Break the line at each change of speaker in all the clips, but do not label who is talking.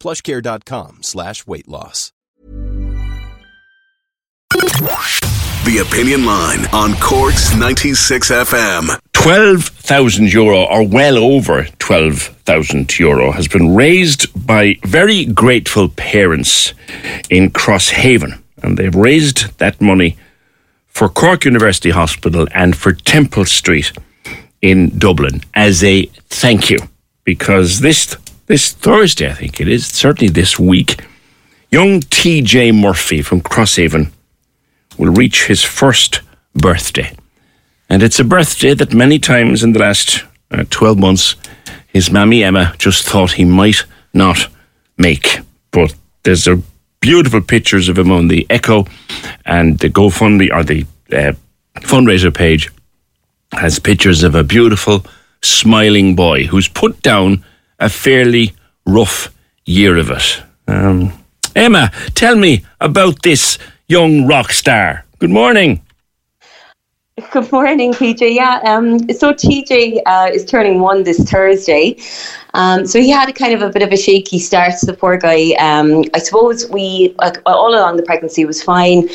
plushcare.com slash weight loss.
The Opinion Line on Cork's 96 FM.
12,000 euro, or well over 12,000 euro, has been raised by very grateful parents in Crosshaven. And they've raised that money for Cork University Hospital and for Temple Street in Dublin as a thank you. Because this, this Thursday, I think it is, certainly this week, young TJ Murphy from Crosshaven will reach his first birthday. And it's a birthday that many times in the last uh, 12 months, his mammy Emma just thought he might not make. But there's a beautiful pictures of him on the Echo and the GoFundMe or the uh, fundraiser page has pictures of a beautiful, smiling boy who's put down a fairly rough year of it. Um, Emma, tell me about this young rock star. Good morning.
Good morning, PJ. Yeah, um, so TJ uh, is turning one this Thursday. Um, so he had a kind of a bit of a shaky start. The poor guy. Um, I suppose we like, all along the pregnancy was fine.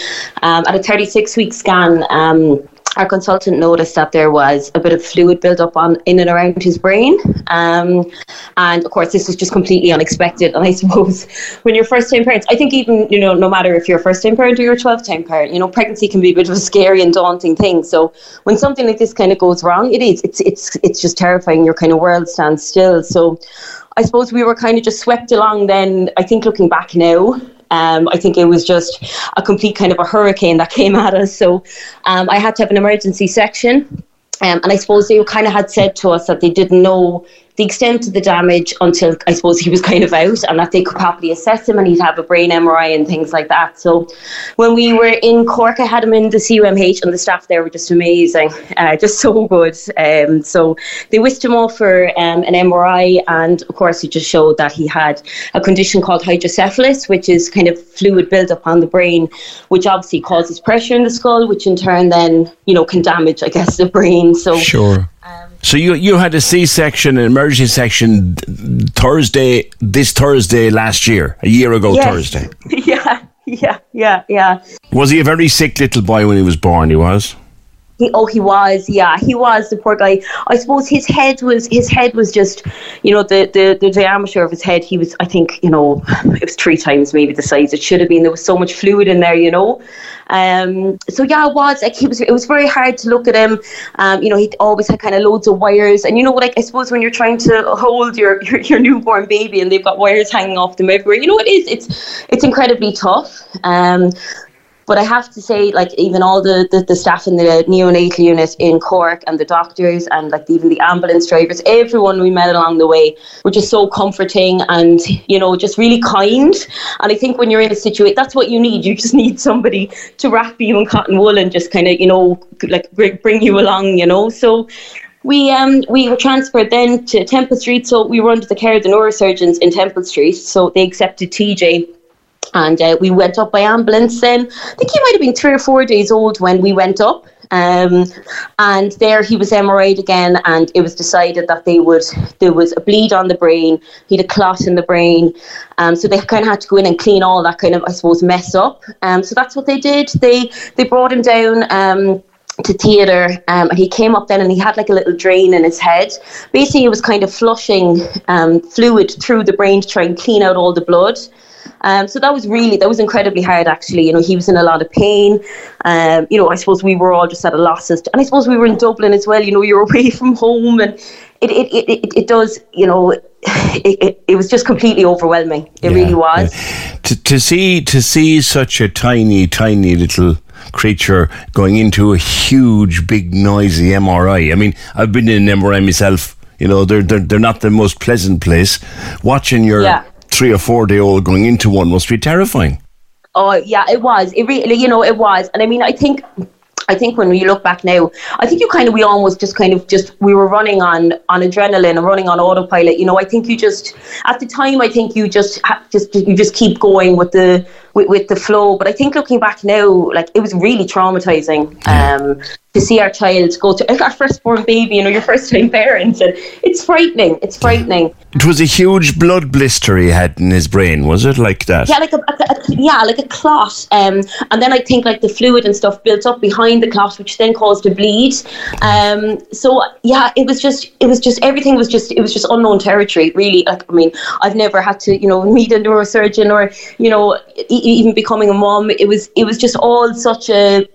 Um, at a 36 week scan um, our consultant noticed that there was a bit of fluid buildup on in and around his brain. Um, and of course, this was just completely unexpected. And I suppose when you're first time parents, I think even, you know, no matter if you're a first time parent or you're a 12 time parent, you know, pregnancy can be a bit of a scary and daunting thing. So when something like this kind of goes wrong, it is, it's, it's, it's just terrifying. Your kind of world stands still. So I suppose we were kind of just swept along then. I think looking back now, um, I think it was just a complete kind of a hurricane that came at us. So um, I had to have an emergency section. Um, and I suppose they kind of had said to us that they didn't know the extent of the damage until I suppose he was kind of out and that they could properly assess him and he'd have a brain MRI and things like that. So when we were in Cork, I had him in the CUMH and the staff there were just amazing, uh, just so good. Um, so they whisked him off for um, an MRI and of course he just showed that he had a condition called hydrocephalus, which is kind of fluid buildup on the brain, which obviously causes pressure in the skull, which in turn then, you know, can damage, I guess, the brain. So
Sure. So you you had a C section, an emergency section Thursday, this Thursday last year, a year ago
Yes.
Thursday.
yeah, yeah, yeah, yeah.
Was he a very sick little boy when he was born? He was.
He, oh, he was. Yeah, he was. The poor guy. I suppose his head was. His head was just, you know, the the the diameter of his head. He was. I think, you know, it was three times maybe the size it should have been. There was so much fluid in there, you know. Um. So yeah, it was like he was. It was very hard to look at him. Um. You know, he always had kind of loads of wires, and you know, like I suppose when you're trying to hold your your, your newborn baby and they've got wires hanging off them everywhere, you know, it is. It's it's incredibly tough. Um. But I have to say, like even all the, the, the staff in the neonatal unit in Cork and the doctors and like even the ambulance drivers, everyone we met along the way were just so comforting and you know just really kind. And I think when you're in a situation, that's what you need. You just need somebody to wrap you in cotton wool and just kind of you know like bring, bring you along. You know, so. We um we were transferred then to Temple Street, so we were under the care of the neurosurgeons in Temple Street. So they accepted TJ and uh, we went up by ambulance then. I think he might have been three or four days old when we went up. Um, and there he was MRI'd again, and it was decided that they would there was a bleed on the brain, he had a clot in the brain, um, so they kind of had to go in and clean all that kind of I suppose mess up. Um, so that's what they did. They they brought him down. Um, to theatre um, and he came up then and he had like a little drain in his head basically it was kind of flushing um, fluid through the brain to try and clean out all the blood Um, so that was really that was incredibly hard. Actually, you know, he was in a lot of pain. Um, you know, I suppose we were all just at a loss, and I suppose we were in Dublin as well. You know, you're away from home, and it it it, it, it does. You know, it, it, it was just completely overwhelming. It
Yeah,
really was.
yeah. To, to see to see such a tiny, tiny little creature going into a huge, big, noisy MRI. I mean, I've been in an MRI myself. You know, they're they're, they're not the most pleasant place. Watching your
Yeah.
Three or four day old going into one must be terrifying.
Oh yeah, it was. It really, you know, it was. And I mean, I think, I think when we look back now, I think you kind of, we almost just kind of just, we were running on on adrenaline and running on autopilot. You know, I think you just at the time, I think you just just you just keep going with the with, with the flow. But I think looking back now, like it was really traumatizing. Um, to see our child go to our firstborn baby, you know, your first time parents, and it's frightening. It's frightening.
It was a huge blood blister he had in his brain, was it like that?
Yeah, like a, a, a yeah, like a clot. Um, and then I think like the fluid and stuff built up behind the clot, which then caused a bleed. Um, so yeah, it was just, it was just everything was just, it was just unknown territory. Really, like I mean, I've never had to, you know, meet a neurosurgeon or you know, even becoming a mom. It was, it was just all such a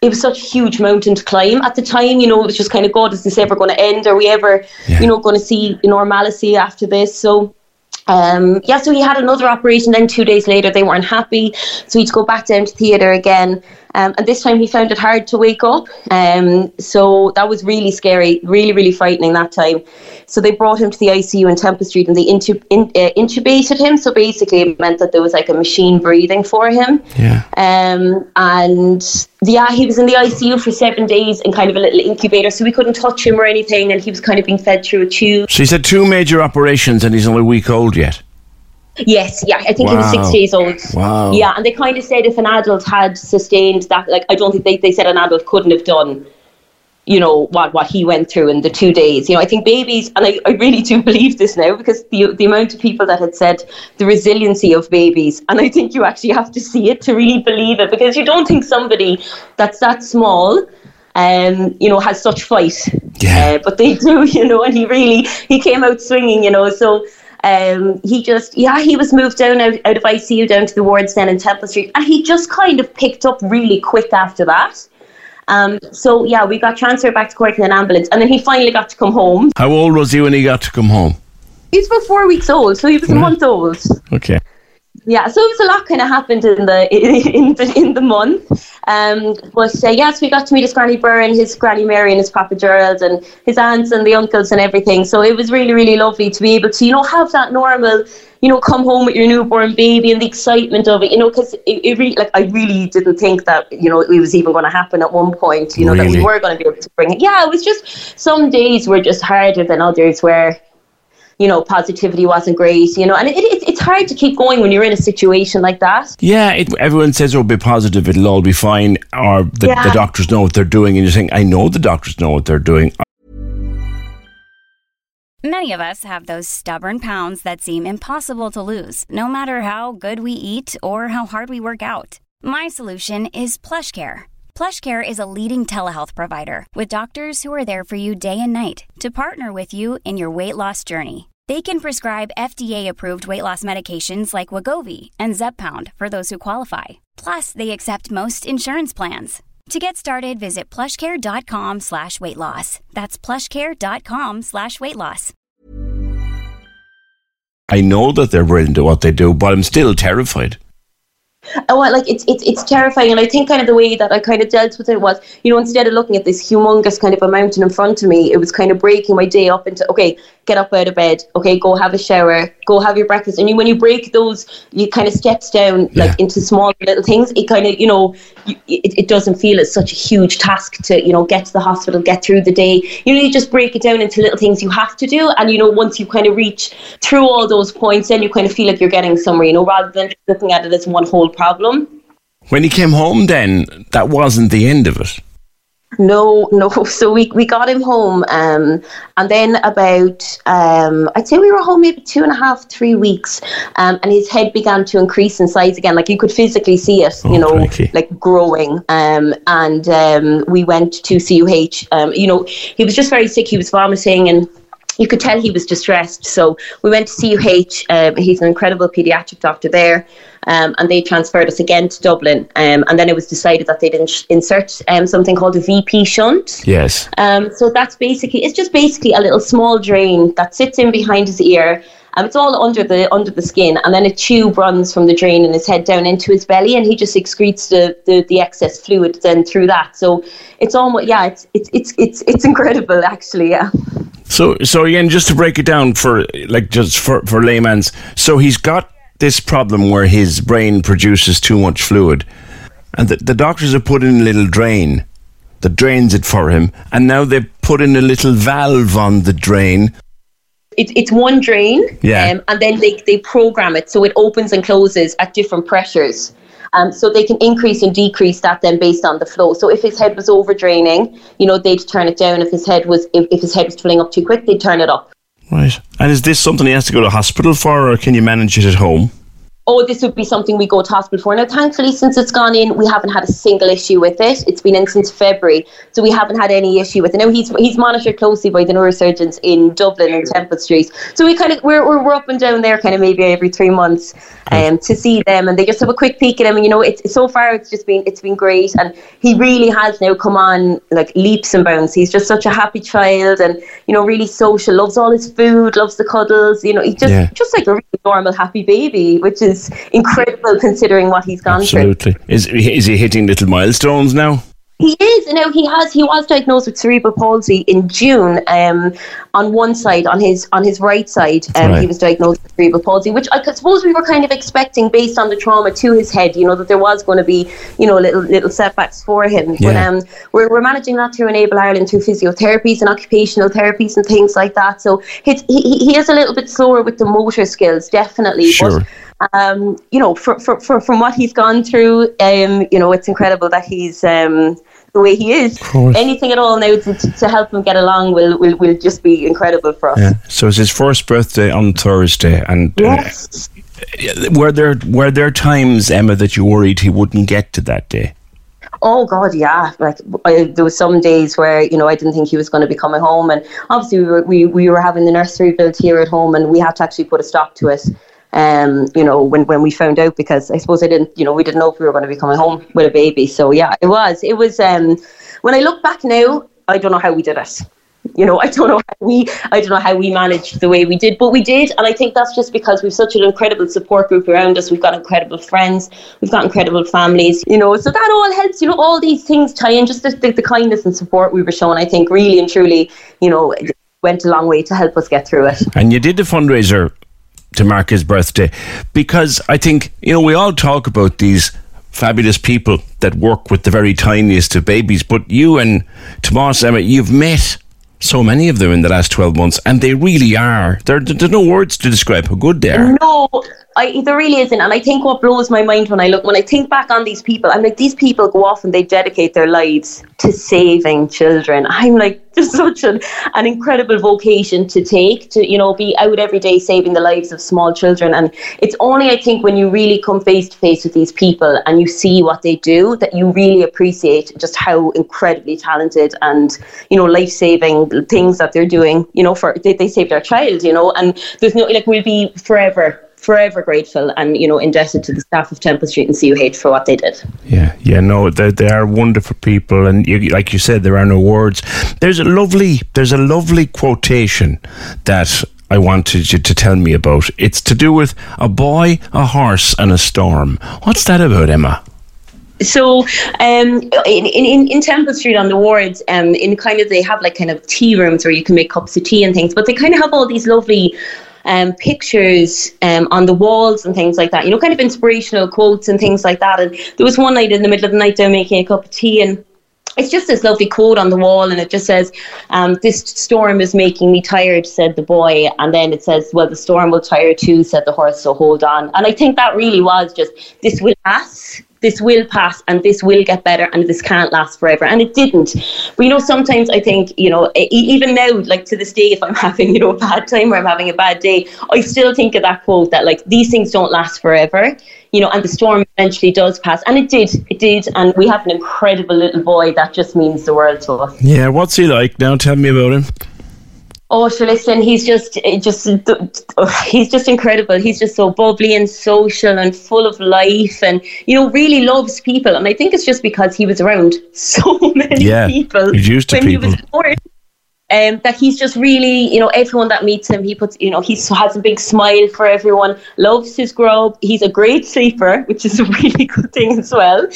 it was such a huge mountain to climb at the time. You know, it was just kind of, God, is this ever going to end? Are we ever,
Yeah.
you know, going to see normalcy after this? So, um, yeah, so he had another operation. Then two days later, they weren't happy, so he had to go back down to theatre again. Um, and this time, he found it hard to wake up. Um, so that was really scary, really, really frightening that time. So they brought him to the ICU in Temple Street, and they intu- in, uh, intubated him. So basically, it meant that there was like a machine breathing for him.
Yeah.
Um, and yeah, he was in the ICU for seven days in kind of a little incubator, so we couldn't touch him or anything, and he was kind of being fed through a tube.
So he's had two major operations and he's only a week old yet.
Yes, yeah, I think he was six days old.
Wow.
Yeah, and they kind of said if an adult had sustained that, like, I don't think they, they said an adult couldn't have done, you know, what, what he went through in the two days. You know, I think babies, and I, I really do believe this now because the, the amount of people that had said the resiliency of babies, and I think you actually have to see it to really believe it because you don't think somebody that's that small. Um, you know, has such fight,
Yeah.
Uh, but they do, you know, and he really he came out swinging, you know. So um, he just, yeah, he was moved down out, out of ICU down to the wards then in Temple Street, and he just kind of picked up really quick after that. Um, so yeah, we got transferred back to Cork in an ambulance, and then he finally got to come home.
How old was he when he got to come home?
He was about four weeks old, so he was a month old.
Okay.
Yeah, so it was a lot kind of happened in the in the in the month. Um, but uh, yes, we got to meet his granny Byrne, his granny Mary, and his Papa Gerald, and his aunts and the uncles and everything. So it was really really lovely to be able to you know have that normal. You know, come home with your newborn baby and the excitement of it. You know, because it, it really, like, I really didn't think that you know it was even going to happen at one point. You know, that we were going to be able to bring it. Yeah, it was just some days were just harder than others. Where you know, positivity wasn't great, you know, and it, it, it's hard to keep going when you're in a situation like that.
Yeah, it, everyone says, it'll be positive, it'll all be fine. Or the,
Yeah.
the doctors know what they're doing. And you're saying, I know the doctors know what they're doing.
Many of us have those stubborn pounds that seem impossible to lose, no matter how good we eat or how hard we work out. My solution is PlushCare. PlushCare is a leading telehealth provider with doctors who are there for you day and night to partner with you in your weight loss journey. They can prescribe FDA-approved weight loss medications like Wegovy and Zepbound for those who qualify. Plus, they accept most insurance plans. To get started, visit plushcare.com slash weight loss. That's plushcare.com slash weight loss.
I know that they're brilliant at what they do, but I'm still terrified.
Oh, well, like it's it's it's terrifying, and I think kind of the way that I kind of dealt with it was, you know, instead of looking at this humongous kind of a mountain in front of me, it was kind of breaking my day up into okay, get up out of bed, okay, go have a shower, go have your breakfast, and you, when you break those, you kind of steps down like into small little things. It kind of, you know, you, it, it doesn't feel it's such a huge task to you know get to the hospital, get through the day. You know, you just break it down into little things you have to do, and you know, once you kind of reach through all those points, then you kind of feel like you're getting somewhere, you know, rather than looking at it as one whole problem.
When he came home, then, that wasn't the end of it.
No, no. So we, we got him home, um, and then about um, I'd say we were home maybe two and a half, three weeks, um, and his head began to increase in size again. Like you could physically see it,
Oh,
you know,
crikey.
like growing. Um, and um, we went to CUH. Um, you know, he was just very sick. He was vomiting and you could tell he was distressed. So we went to CUH. Um, he's an incredible paediatric doctor there. Um, and they transferred us again to Dublin. Um, and then it was decided that they'd ins- insert um, something called a VP shunt.
Yes.
Um, so that's basically, it's just basically a little small drain that sits in behind his ear. It's all under the under the skin, and then a tube runs from the drain in his head down into his belly, and he just excretes the, the, the excess fluid then through that. So it's almost yeah, it's it's it's it's it's incredible actually. Yeah.
So, so again, just to break it down for like just for for layman's, so he's got this problem where his brain produces too much fluid, and the, the doctors have put in a little drain that drains it for him, and now they've put in a little valve on the drain.
It, it's one drain,
Yeah.
um, and then they, they program it so it opens and closes at different pressures. Um, so they can increase and decrease that then based on the flow. So if his head was over draining, you know, they'd turn it down. If his head was if, if his head was filling up too quick, they'd turn it up.
Right. And is this something he has to go to hospital for, or can you manage it at home?
Oh, this would be something we go to hospital for. Now, thankfully, since it's gone in, we haven't had a single issue with it. It's been in since February, so we haven't had any issue with it. Now, he's he's monitored closely by the neurosurgeons in Dublin and Temple Street. So we kind of we're, we're, we're up and down there, kind of maybe every three months, um, to see them, and they just have a quick peek at him. And you know, it's so far it's just been it's been great, and he really has now come on like leaps and bounds. He's just such a happy child, and you know, really social, loves all his food, loves the cuddles. You know, he's just
Yeah.
just like a really normal, happy baby, which is incredible considering what he's gone through.
Absolutely. Is is he hitting little milestones now?
He is, you know, he has. He was diagnosed with cerebral palsy in June. Um, on one side, on his on his right side, um,
Right.
he was diagnosed with cerebral palsy, which I suppose we were kind of expecting based on the trauma to his head. You know that there was going to be, you know, little little setbacks for him. But
Yeah.
um, we're we're managing that through Enable Ireland through physiotherapies and occupational therapies and things like that. So he he he is a little bit slower with the motor skills, definitely.
Sure.
But um, you know, for, for, for, from what he's gone through, um, you know, it's incredible that he's um, the way he is. Anything at all now to, to, help him get along will, will, will just be incredible for us.
Yeah. So it's his first birthday on Thursday, and uh,
Yes.
were there were there times, Emma, that you worried he wouldn't get to that day?
Oh God, yeah. Like I, there was some days where you know I didn't think he was going to be coming home, and obviously we were we, we were having the nursery built here at home, and we had to actually put a stop to it. Um, you know, when when we found out, because I suppose I didn't, you know, we didn't know if we were going to be coming home with a baby. So yeah, it was. It was. Um, when I look back now, I don't know how we did it. You know, I don't know how we, I don't know how we managed the way we did, but we did, and I think that's just because we've such an incredible support group around us. We've got incredible friends, we've got incredible families, you know. So that all helps. You know, all these things tie in. Just the, the, the kindness and support we were shown, I think, really and truly, you know, went a long way to help us get through it.
And you did the fundraiser to mark his birthday because I think, you know, we all talk about these fabulous people that work with the very tiniest of babies, but you and Tomas, Emma, you've met so many of them in the last 12 months, and they really are. There, there's no words to describe how good they are.
No, I, there really isn't. And I think what blows my mind when I look, when I think back on these people, I'm like, these people go off and they dedicate their lives to saving children. I'm like, just such an, an incredible vocation to take to, you know, be out every day saving the lives of small children. And it's only, I think, when you really come face to face with these people and you see what they do that you really appreciate just how incredibly talented and, you know, life saving things that they're doing, you know, for they, they saved our child, you know, and there's no, like, we'll be forever forever grateful and you know indebted to the staff of Temple Street and CUH for what they did.
Yeah, yeah, no, they, they are wonderful people, and you, like you said, there are no words. There's a lovely, there's a lovely quotation that I wanted you to tell me about. It's to do with a boy, a horse, and a storm. What's that about, Emma?
So um, in, in, in Temple Street on the wards, um, in kind of they have like kind of tea rooms where you can make cups of tea and things, but they kind of have all these lovely um, pictures um, on the walls and things like that. You know, kind of inspirational quotes and things like that. And there was one night in the middle of the night, they were making a cup of tea and it's just this lovely quote on the wall, and it just says, um, "This storm is making me tired," said the boy, and then it says, "Well, the storm will tire too," said the horse. So hold on. And I think that really was just, "This will pass." This will pass and this will get better and this can't last forever. And it didn't. But you know, sometimes I think, you know, even now, like to this day, if I'm having, you know, a bad time or I'm having a bad day, I still think of that quote that like these things don't last forever you know, and the storm eventually does pass. And it did, it did. And we have an incredible little boy that just means the world to us.
Yeah, what's he like now? Tell me about him.
Oh, sure. Listen, he's just, eh, just, eh, oh, he's just incredible. He's just so bubbly and social and full of life, and you know, really loves people. And I think it's just because he was around so many
yeah,
people
he's used to people.
Um, that he's just really, you know, everyone that meets him, he puts, you know, he has a big smile for everyone, loves his grub. He's a great sleeper, which is a really good thing as well.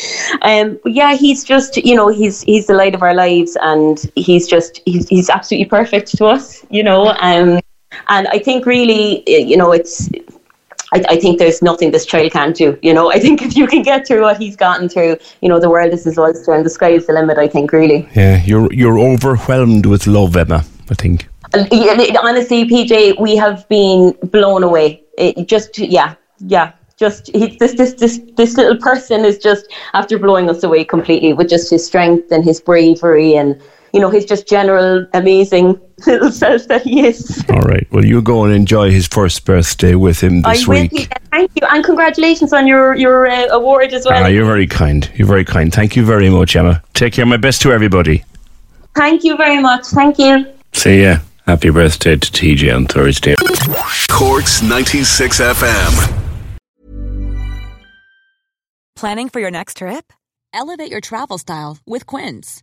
Um, yeah, he's just, you know, he's he's the light of our lives, and he's just he's he's absolutely perfect to us, you know. Um, and I think really, you know, it's I, I, think there's nothing this child can't do. You know, I think if you can get through what he's gotten through, you know, the world is his oyster and the sky is the limit. I think really.
Yeah, you're you're overwhelmed with love, Emma. I think.
Um, honestly, PJ, we have been blown away. It just yeah, yeah. Just he, this this this this little person is just after blowing us away completely with just his strength and his bravery and you know, his just general amazing little self that he is.
All right. Well, you go and enjoy his first birthday with him this
I
week.
Will, yeah, thank you, and congratulations on your your uh, award as well.
Ah, you're very kind. You're very kind. Thank you very much, Emma. Take care. My best to everybody.
Thank you very much. Thank you.
See ya. Happy birthday to TJ on Thursday.
Corks 96 FM.
Planning for your next trip? Elevate your travel style with Quince.